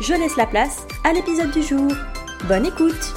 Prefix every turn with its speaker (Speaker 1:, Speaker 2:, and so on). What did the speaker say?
Speaker 1: je laisse la place à l'épisode du jour. Bonne écoute